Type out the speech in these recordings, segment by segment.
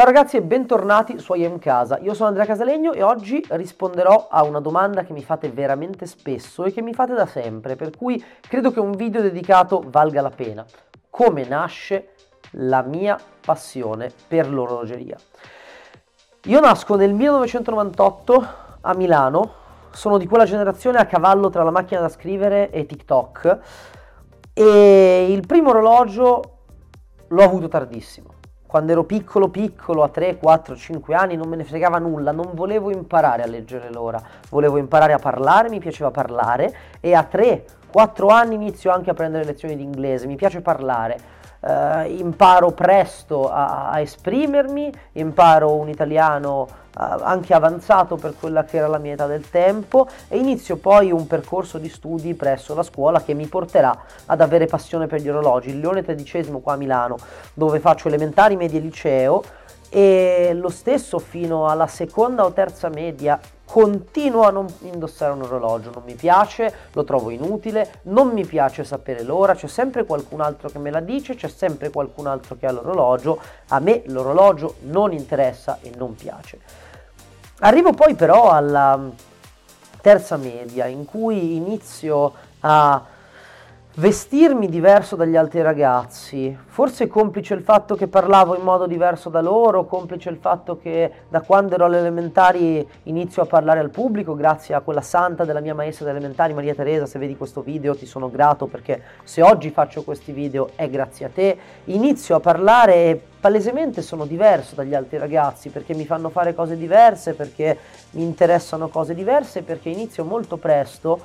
Ciao ragazzi e bentornati su IM Casa. Io sono Andrea Casalegno e oggi risponderò a una domanda che mi fate veramente spesso e che mi fate da sempre, per cui credo che un video dedicato valga la pena. Come nasce la mia passione per l'orologeria? Io nasco nel 1998 a Milano, sono di quella generazione a cavallo tra la macchina da scrivere e TikTok e il primo orologio l'ho avuto tardissimo quando ero piccolo piccolo, a 3, 4, 5 anni, non me ne fregava nulla, non volevo imparare a leggere l'ora, volevo imparare a parlare, mi piaceva parlare e a 3, 4 anni inizio anche a prendere lezioni di inglese, mi piace parlare eh, imparo presto a, a, esprimermi, imparo un italiano eh, anche avanzato per quella che era la mia età del tempo e inizio poi un percorso di studi presso la scuola che mi porterà ad avere passione per gli orologi. Il Leone XIII qua a Milano, dove faccio elementari, media e liceo e lo stesso fino alla seconda o terza media continuo a non indossare un orologio, non mi piace, lo trovo inutile, non mi piace sapere l'ora, c'è sempre qualcun altro che me la dice, c'è sempre qualcun altro che ha l'orologio, a me l'orologio non interessa e non piace. Arrivo poi però alla terza media in cui inizio a vestirmi diverso dagli altri ragazzi, forse complice il fatto che parlavo in modo diverso da loro, complice il fatto che da quando ero alle elementari inizio a parlare al pubblico grazie a quella santa della mia maestra delle elementari, Maria Teresa, se vedi questo video ti sono grato perché se oggi faccio questi video è grazie a te, inizio a parlare e palesemente sono diverso dagli altri ragazzi perché mi fanno fare cose diverse, perché mi interessano cose diverse, perché inizio molto presto,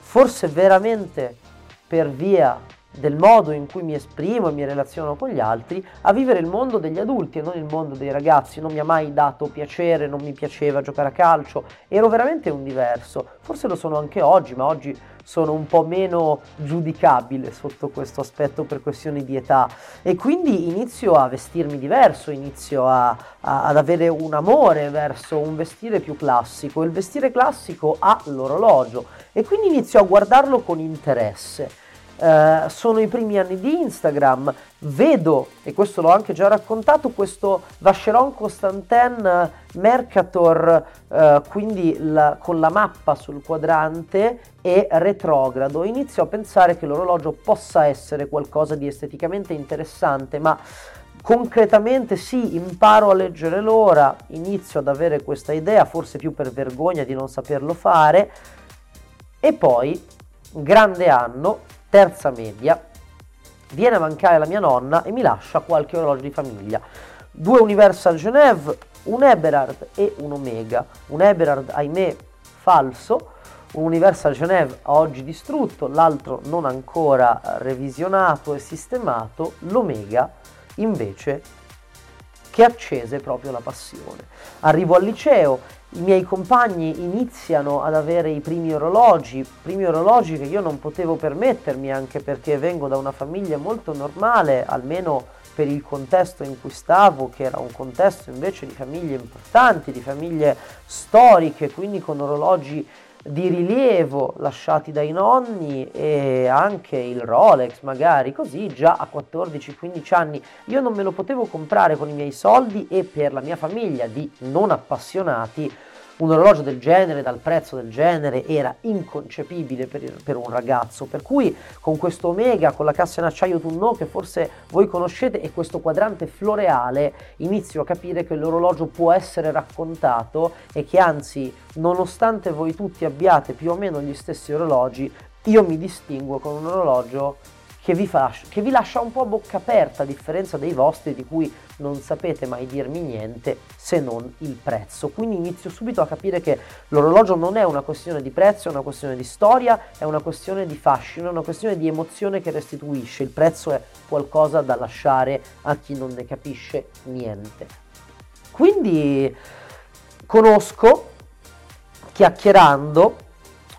forse veramente per via del modo in cui mi esprimo e mi relaziono con gli altri, a vivere il mondo degli adulti e non il mondo dei ragazzi. Non mi ha mai dato piacere, non mi piaceva giocare a calcio, ero veramente un diverso. Forse lo sono anche oggi, ma oggi sono un po' meno giudicabile sotto questo aspetto per questioni di età e quindi inizio a vestirmi diverso, inizio a, a, ad avere un amore verso un vestire più classico. Il vestire classico ha l'orologio e quindi inizio a guardarlo con interesse. Uh, sono i primi anni di Instagram, vedo, e questo l'ho anche già raccontato, questo Vacheron Constantin Mercator, uh, quindi la, con la mappa sul quadrante e retrogrado. Inizio a pensare che l'orologio possa essere qualcosa di esteticamente interessante, ma concretamente sì, imparo a leggere l'ora, inizio ad avere questa idea, forse più per vergogna di non saperlo fare, e poi, grande anno, terza media, viene a mancare la mia nonna e mi lascia qualche orologio di famiglia. Due Universal Genève, un Eberhard e un Omega. Un Eberhard, ahimè, falso, un Universal Genève oggi distrutto, l'altro non ancora revisionato e sistemato, l'Omega invece che accese proprio la passione. Arrivo al liceo, i miei compagni iniziano ad avere i primi orologi, primi orologi che io non potevo permettermi anche perché vengo da una famiglia molto normale, almeno per il contesto in cui stavo, che era un contesto invece di famiglie importanti, di famiglie storiche, quindi con orologi di rilievo lasciati dai nonni e anche il Rolex magari così già a 14-15 anni. Io non me lo potevo comprare con i miei soldi e per la mia famiglia di non appassionati un orologio del genere, dal prezzo del genere, era inconcepibile per, per, un ragazzo. Per cui con questo Omega, con la cassa in acciaio Tunno che forse voi conoscete e questo quadrante floreale, inizio a capire che l'orologio può essere raccontato e che anzi, nonostante voi tutti abbiate più o meno gli stessi orologi, io mi distinguo con un orologio che vi, fa, che vi lascia un po' a bocca aperta a differenza dei vostri di cui non sapete mai dirmi niente se non il prezzo. Quindi inizio subito a capire che l'orologio non è una questione di prezzo, è una questione di storia, è una questione di fascino, è una questione di emozione che restituisce. Il prezzo è qualcosa da lasciare a chi non ne capisce niente. Quindi conosco, chiacchierando,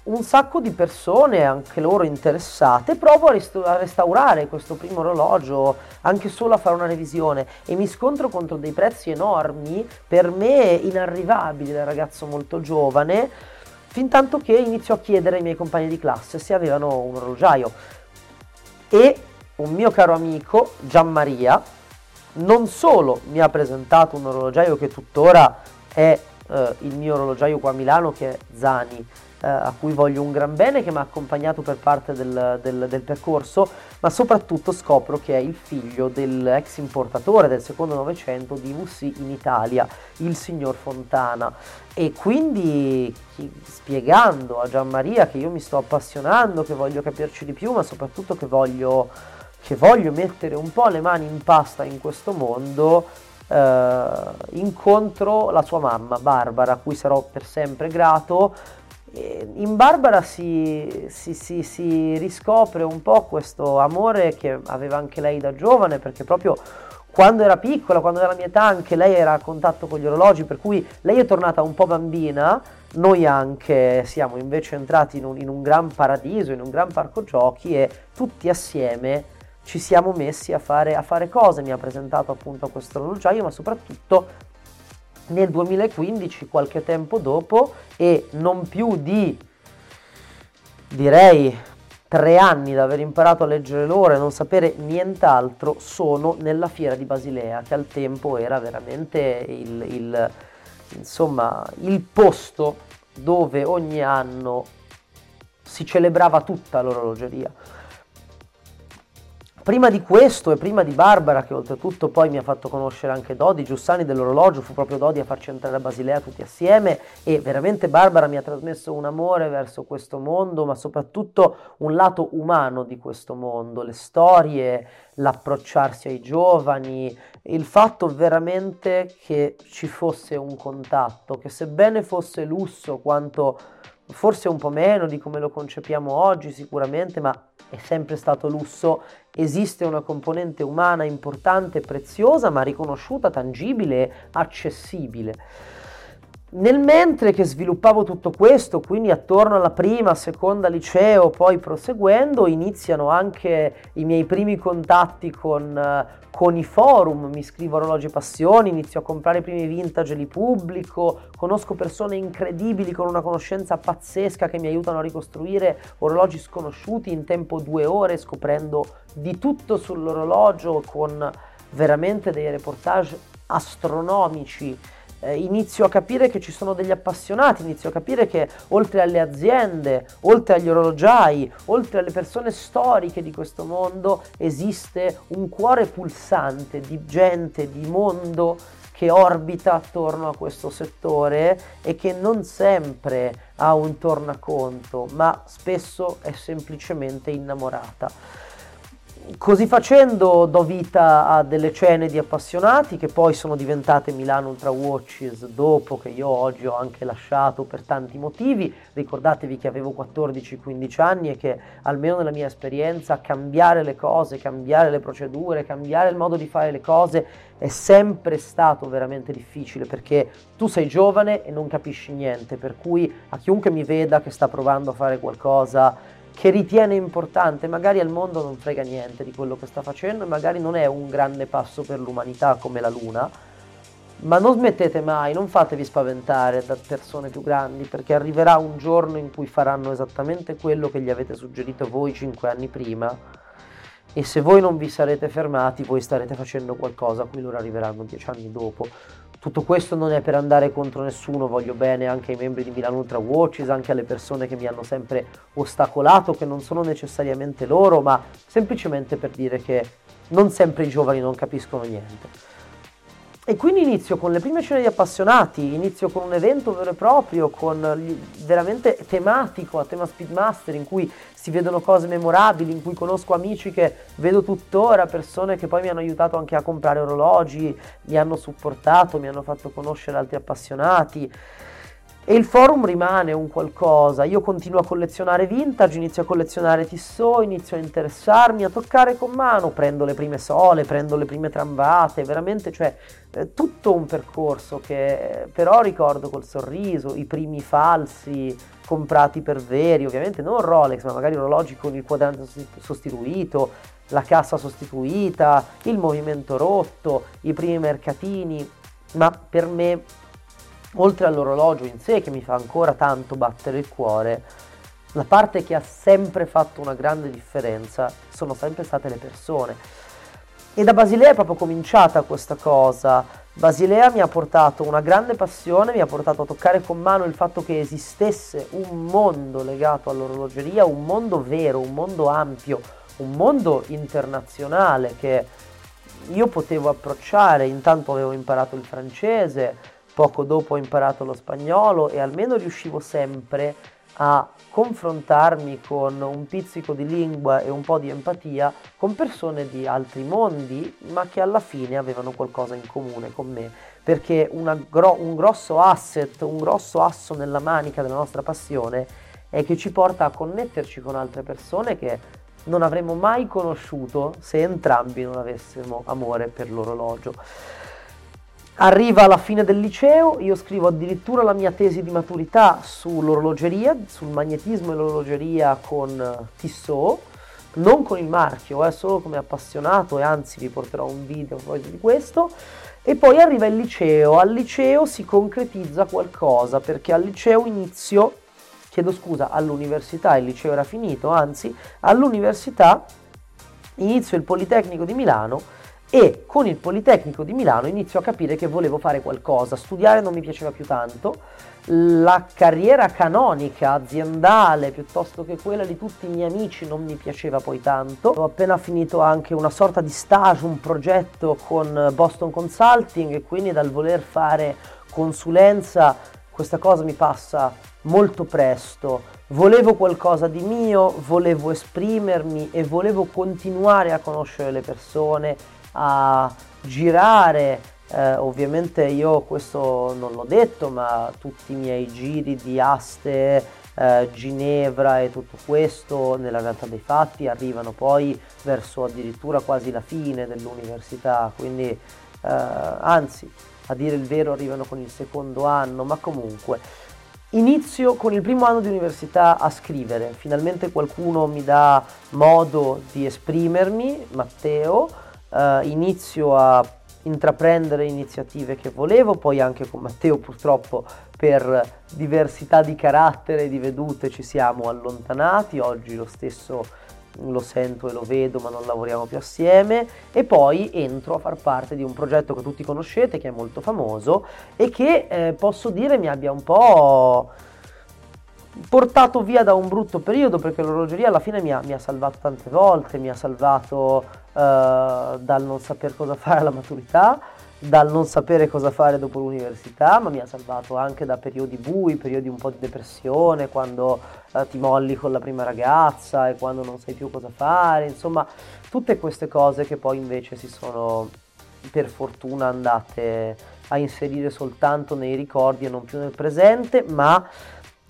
un sacco di persone, anche loro interessate, provo a, resta- a, restaurare questo primo orologio, anche solo a fare una revisione e mi scontro contro dei prezzi enormi, per me inarrivabili da ragazzo molto giovane, fin tanto che inizio a chiedere ai miei compagni di classe se avevano un orologiaio. E un mio caro amico, Gianmaria, non solo mi ha presentato un orologiaio che tuttora è eh, il mio orologiaio qua a Milano che è Zani, eh, a cui voglio un gran bene, che mi ha accompagnato per parte del, del, del, percorso, ma soprattutto scopro che è il figlio dell'ex importatore del secondo Novecento di VC in Italia, il signor Fontana. E quindi spiegando a Gianmaria che io mi sto appassionando, che voglio capirci di più, ma soprattutto che voglio, che voglio mettere un po' le mani in pasta in questo mondo, eh, incontro la sua mamma, Barbara, a cui sarò per sempre grato, in Barbara si, si, si, si, riscopre un po' questo amore che aveva anche lei da giovane, perché proprio quando era piccola, quando era la mia età, anche lei era a contatto con gli orologi, per cui lei è tornata un po' bambina, noi anche siamo invece entrati in un, in un gran paradiso, in un gran parco giochi e tutti assieme ci siamo messi a fare, a fare cose, mi ha presentato appunto questo orologiaio, ma soprattutto nel 2015, qualche tempo dopo, e non più di, direi, tre anni da aver imparato a leggere l'ora e non sapere nient'altro, sono nella fiera di Basilea, che al tempo era veramente il, il, insomma, il posto dove ogni anno si celebrava tutta l'orologeria. Prima di questo e prima di Barbara, che oltretutto poi mi ha fatto conoscere anche Dodi, Giussani dell'orologio, fu proprio Dodi a farci entrare a Basilea tutti assieme e veramente Barbara mi ha trasmesso un amore verso questo mondo, ma soprattutto un lato umano di questo mondo, le storie, l'approcciarsi ai giovani, il fatto veramente che ci fosse un contatto, che sebbene fosse lusso quanto forse un po' meno di come lo concepiamo oggi sicuramente, ma è sempre stato lusso, esiste una componente umana importante, preziosa, ma riconosciuta, tangibile, accessibile. Nel mentre che sviluppavo tutto questo, quindi attorno alla prima, seconda liceo, poi proseguendo, iniziano anche i miei primi contatti con, con i forum, mi scrivo orologi passioni, inizio a comprare i primi vintage, li pubblico, conosco persone incredibili con una conoscenza pazzesca che mi aiutano a ricostruire orologi sconosciuti in tempo due ore, scoprendo di tutto sull'orologio con veramente dei reportage astronomici eh, inizio a capire che ci sono degli appassionati, inizio a capire che oltre alle aziende, oltre agli orologiai, oltre alle persone storiche di questo mondo, esiste un cuore pulsante di gente, di mondo che orbita attorno a questo settore e che non sempre ha un tornaconto, ma spesso è semplicemente innamorata. Così facendo do vita a delle cene di appassionati che poi sono diventate Milano Ultra Watches dopo che io oggi ho anche lasciato per tanti motivi. Ricordatevi che avevo 14-15 anni e che almeno nella mia esperienza cambiare le cose, cambiare le procedure, cambiare il modo di fare le cose è sempre stato veramente difficile perché tu sei giovane e non capisci niente, per cui a chiunque mi veda che sta provando a fare qualcosa che ritiene importante, magari al mondo non frega niente di quello che sta facendo e magari non è un grande passo per l'umanità come la Luna, ma non smettete mai, non fatevi spaventare da persone più grandi perché arriverà un giorno in cui faranno esattamente quello che gli avete suggerito voi cinque anni prima e se voi non vi sarete fermati voi starete facendo qualcosa a cui loro arriveranno dieci anni dopo. Tutto questo non è per andare contro nessuno, voglio bene anche ai membri di Milano Ultra Watches, anche alle persone che mi hanno sempre ostacolato, che non sono necessariamente loro, ma semplicemente per dire che non sempre i giovani non capiscono niente. E quindi inizio con le prime scene di appassionati, inizio con un evento vero e proprio, con veramente tematico, a tema Speedmaster, in cui si vedono cose memorabili, in cui conosco amici che vedo tuttora, persone che poi mi hanno aiutato anche a comprare orologi, mi hanno supportato, mi hanno fatto conoscere altri appassionati. E il forum rimane un qualcosa, io continuo a collezionare vintage, inizio a collezionare Tissot, inizio a interessarmi, a toccare con mano, prendo le prime sole, prendo le prime trambate, veramente, cioè, è tutto un percorso che però ricordo col sorriso, i primi falsi comprati per veri, ovviamente non Rolex, ma magari orologi con il quadrante sostituito, la cassa sostituita, il movimento rotto, i primi mercatini, ma per me oltre all'orologio in sé che mi fa ancora tanto battere il cuore, la parte che ha sempre fatto una grande differenza sono sempre state le persone. E da Basilea è proprio cominciata questa cosa. Basilea mi ha portato una grande passione, mi ha portato a toccare con mano il fatto che esistesse un mondo legato all'orologeria, un mondo vero, un mondo ampio, un mondo internazionale che io potevo approcciare. Intanto avevo imparato il francese, poco dopo ho imparato lo spagnolo e almeno riuscivo sempre a confrontarmi con un pizzico di lingua e un po' di empatia con persone di altri mondi, ma che alla fine avevano qualcosa in comune con me, perché gro- un grosso asset, un grosso asso nella manica della nostra passione è che ci porta a connetterci con altre persone che non avremmo mai conosciuto se entrambi non avessimo amore per l'orologio. Arriva alla fine del liceo, io scrivo addirittura la mia tesi di maturità sull'orologeria, sul magnetismo e l'orologeria con Tissot, non con il marchio, eh, solo come appassionato e anzi vi porterò un video proprio di questo. E poi arriva il liceo, al liceo si concretizza qualcosa perché al liceo inizio, chiedo scusa, all'università, il liceo era finito, anzi all'università inizio il Politecnico di Milano e con il Politecnico di Milano inizio a capire che volevo fare qualcosa, studiare non mi piaceva più tanto, la carriera canonica aziendale piuttosto che quella di tutti i miei amici non mi piaceva poi tanto. Ho appena finito anche una sorta di stage, un progetto con Boston Consulting e quindi dal voler fare consulenza questa cosa mi passa molto presto. Volevo qualcosa di mio, volevo esprimermi e volevo continuare a conoscere le persone a girare, eh, ovviamente io questo non l'ho detto, ma tutti i miei giri di aste, eh, Ginevra e tutto questo nella realtà dei fatti arrivano poi verso addirittura quasi la fine dell'università, quindi eh, anzi a dire il vero arrivano con il secondo anno, ma comunque inizio con il primo anno di università a scrivere, finalmente qualcuno mi dà modo di esprimermi, Matteo, uh, inizio a intraprendere iniziative che volevo, poi anche con Matteo purtroppo per diversità di carattere e di vedute ci siamo allontanati, oggi lo stesso lo sento e lo vedo ma non lavoriamo più assieme. E poi entro a far parte di un progetto che tutti conoscete che è molto famoso e che eh, posso dire mi abbia un po' portato via da un brutto periodo perché l'orologeria alla fine mi ha, mi ha salvato tante volte, mi ha salvato uh, dal non saper cosa fare alla maturità, dal non sapere cosa fare dopo l'università, ma mi ha salvato anche da periodi bui, periodi un po' di depressione, quando uh, ti molli con la prima ragazza e quando non sai più cosa fare, insomma tutte queste cose che poi invece si sono per fortuna andate a inserire soltanto nei ricordi e non più nel presente, ma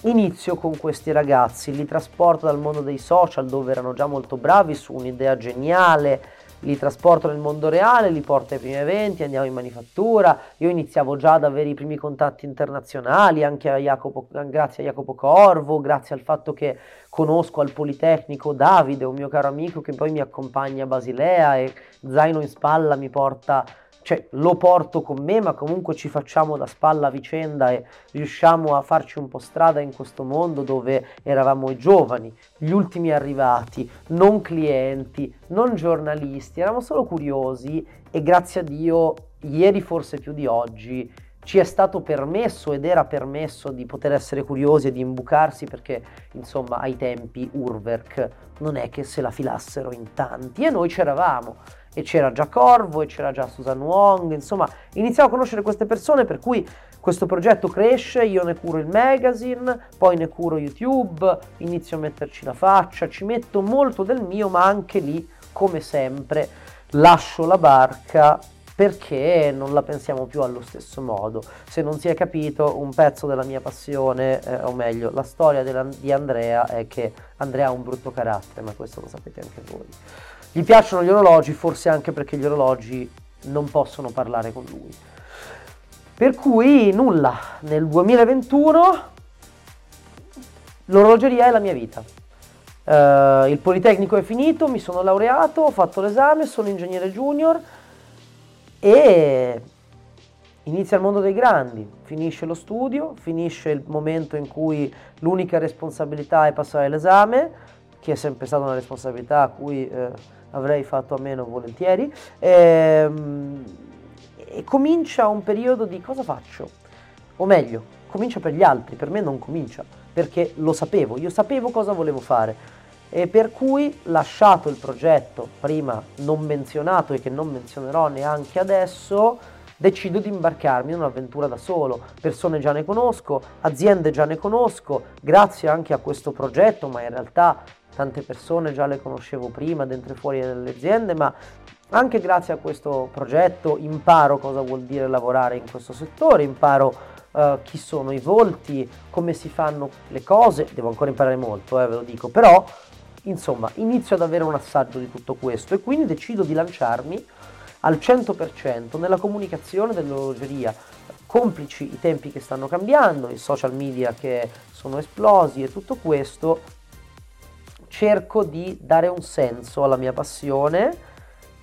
Inizio con questi ragazzi, li trasporto dal mondo dei social dove erano già molto bravi su un'idea geniale, li trasporto nel mondo reale, li porto ai primi eventi, andiamo in manifattura. Io iniziavo già ad avere i primi contatti internazionali, anche a Jacopo, grazie a Jacopo Corvo, grazie al fatto che conosco al Politecnico Davide, un mio caro amico che poi mi accompagna a Basilea e zaino in spalla mi porta cioè lo porto con me, ma comunque ci facciamo da spalla vicenda e riusciamo a farci un po' strada in questo mondo dove eravamo i giovani, gli ultimi arrivati, non clienti, non giornalisti, eravamo solo curiosi e grazie a Dio, ieri forse più di oggi, ci è stato permesso ed era permesso di poter essere curiosi e di imbucarsi perché insomma ai tempi Urwerk non è che se la filassero in tanti e noi c'eravamo e c'era già Corvo e c'era già Susan Wong, insomma iniziamo a conoscere queste persone per cui questo progetto cresce, io ne curo il magazine, poi ne curo YouTube, inizio a metterci la faccia, ci metto molto del mio, ma anche lì, come sempre, lascio la barca perché non la pensiamo più allo stesso modo. Se non si è capito, un pezzo della mia passione, eh, o meglio, la storia di Andrea è che Andrea ha un brutto carattere, ma questo lo sapete anche voi. Gli piacciono gli orologi, forse anche perché gli orologi non possono parlare con lui. Per cui nulla, nel 2021 l'orologeria è la mia vita. Uh, il Politecnico è finito, mi sono laureato, ho fatto l'esame, sono ingegnere junior e inizia il mondo dei grandi, finisce lo studio, finisce il momento in cui l'unica responsabilità è passare l'esame, che è sempre stata una responsabilità a cui eh, avrei fatto a meno volentieri. E, ehm, e comincia un periodo di cosa faccio? O meglio, comincia per gli altri, per me non comincia, perché lo sapevo, io sapevo cosa volevo fare e per cui lasciato il progetto prima non menzionato e che non menzionerò neanche adesso, decido di imbarcarmi in un'avventura da solo. Persone già ne conosco, aziende già ne conosco, grazie anche a questo progetto, ma in realtà tante persone già le conoscevo prima dentro e fuori dalle aziende, ma anche grazie a questo progetto imparo cosa vuol dire lavorare in questo settore, imparo uh, chi sono i volti, come si fanno le cose, devo ancora imparare molto, eh, ve lo dico, però insomma inizio ad avere un assaggio di tutto questo e quindi decido di lanciarmi al 100% nella comunicazione dell'orologeria, complici i tempi che stanno cambiando, i social media che sono esplosi e tutto questo, cerco di dare un senso alla mia passione,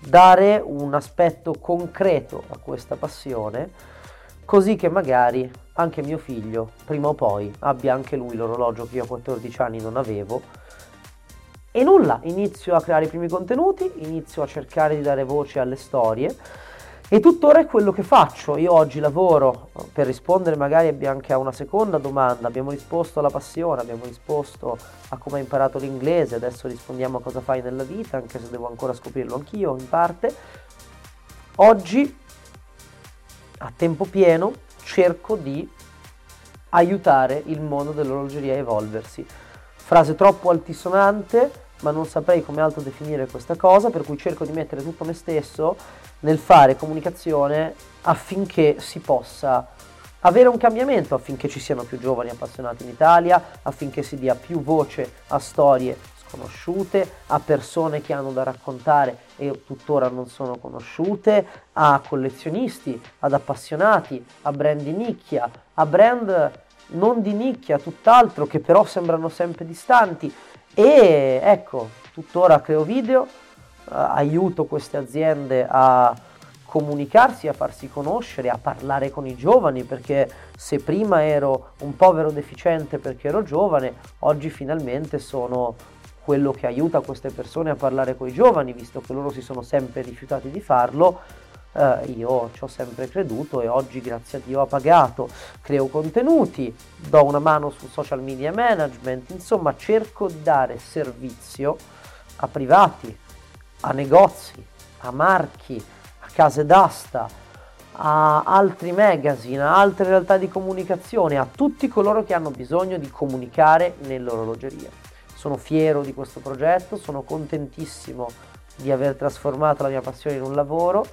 dare un aspetto concreto a questa passione, così che magari anche mio figlio prima o poi abbia anche lui l'orologio che io a 14 anni non avevo e nulla, inizio a creare i primi contenuti, inizio a cercare di dare voce alle storie e tuttora è quello che faccio. Io oggi lavoro per rispondere magari anche a una seconda domanda. Abbiamo risposto alla passione, abbiamo risposto a come hai imparato l'inglese, adesso rispondiamo a cosa fai nella vita, anche se devo ancora scoprirlo anch'io in parte. Oggi, a tempo pieno, cerco di aiutare il mondo dell'orologeria a evolversi. Frase troppo altisonante, ma non saprei come altro definire questa cosa, per cui cerco di mettere tutto me stesso nel fare comunicazione affinché si possa avere un cambiamento, affinché ci siano più giovani appassionati in Italia, affinché si dia più voce a storie sconosciute, a persone che hanno da raccontare e tuttora non sono conosciute, a collezionisti, ad appassionati, a brand di nicchia, a brand non di nicchia, tutt'altro, che però sembrano sempre distanti e ecco, tuttora creo video, eh, aiuto queste aziende a comunicarsi, a farsi conoscere, a parlare con i giovani, perché se prima ero un povero deficiente perché ero giovane, oggi finalmente sono quello che aiuta queste persone a parlare con i giovani, visto che loro si sono sempre rifiutati di farlo eh, io ci ho sempre creduto e oggi grazie a Dio ha pagato, creo contenuti, do una mano sul social media management, insomma cerco di dare servizio a privati, a negozi, a marchi, a case d'asta, a altri magazine, a altre realtà di comunicazione, a tutti coloro che hanno bisogno di comunicare nell'orologeria. Sono fiero di questo progetto, sono contentissimo di aver trasformato la mia passione in un lavoro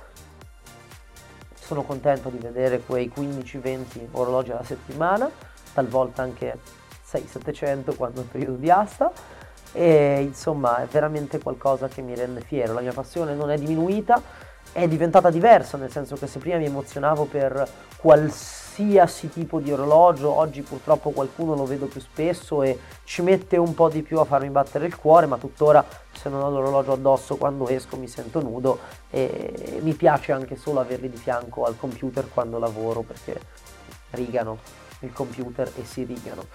sono contento di vedere quei 15-20 orologi alla settimana, talvolta anche 6-700 quando è periodo di asta. E insomma è veramente qualcosa che mi rende fiero, la mia passione non è diminuita, è diventata diversa, nel senso che se prima mi emozionavo per qualsiasi tipo di orologio, oggi purtroppo qualcuno lo vedo più spesso e ci mette un po' di più a farmi battere il cuore, ma tuttora se non ho l'orologio addosso quando esco mi sento nudo e mi piace anche solo averli di fianco al computer quando lavoro perché rigano il computer e si rigano.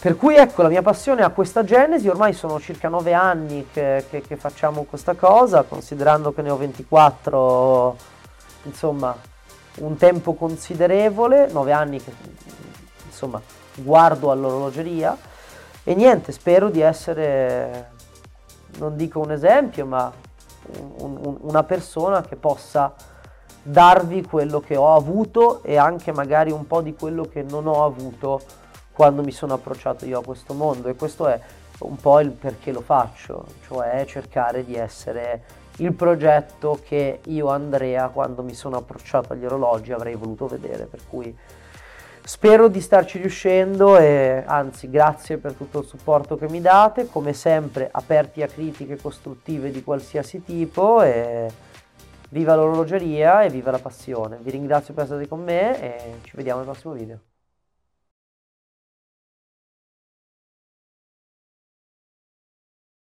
Per cui ecco, la mia passione ha questa genesi, ormai sono circa 9 anni che, che, che facciamo questa cosa, considerando che ne ho 24, insomma, un tempo considerevole, 9 anni che, insomma, guardo all'orologeria. E niente, spero di essere, non dico un esempio, ma un, un, una persona che possa darvi quello che ho avuto e anche magari un po' di quello che non ho avuto quando mi sono approcciato io a questo mondo. E questo è un po' il perché lo faccio, cioè cercare di essere il progetto che io Andrea quando mi sono approcciato agli orologi avrei voluto vedere, per cui spero di starci riuscendo e anzi grazie per tutto il supporto che mi date, come sempre aperti a critiche costruttive di qualsiasi tipo e viva l'orologeria e viva la passione. Vi ringrazio per essere con me e ci vediamo nel prossimo video.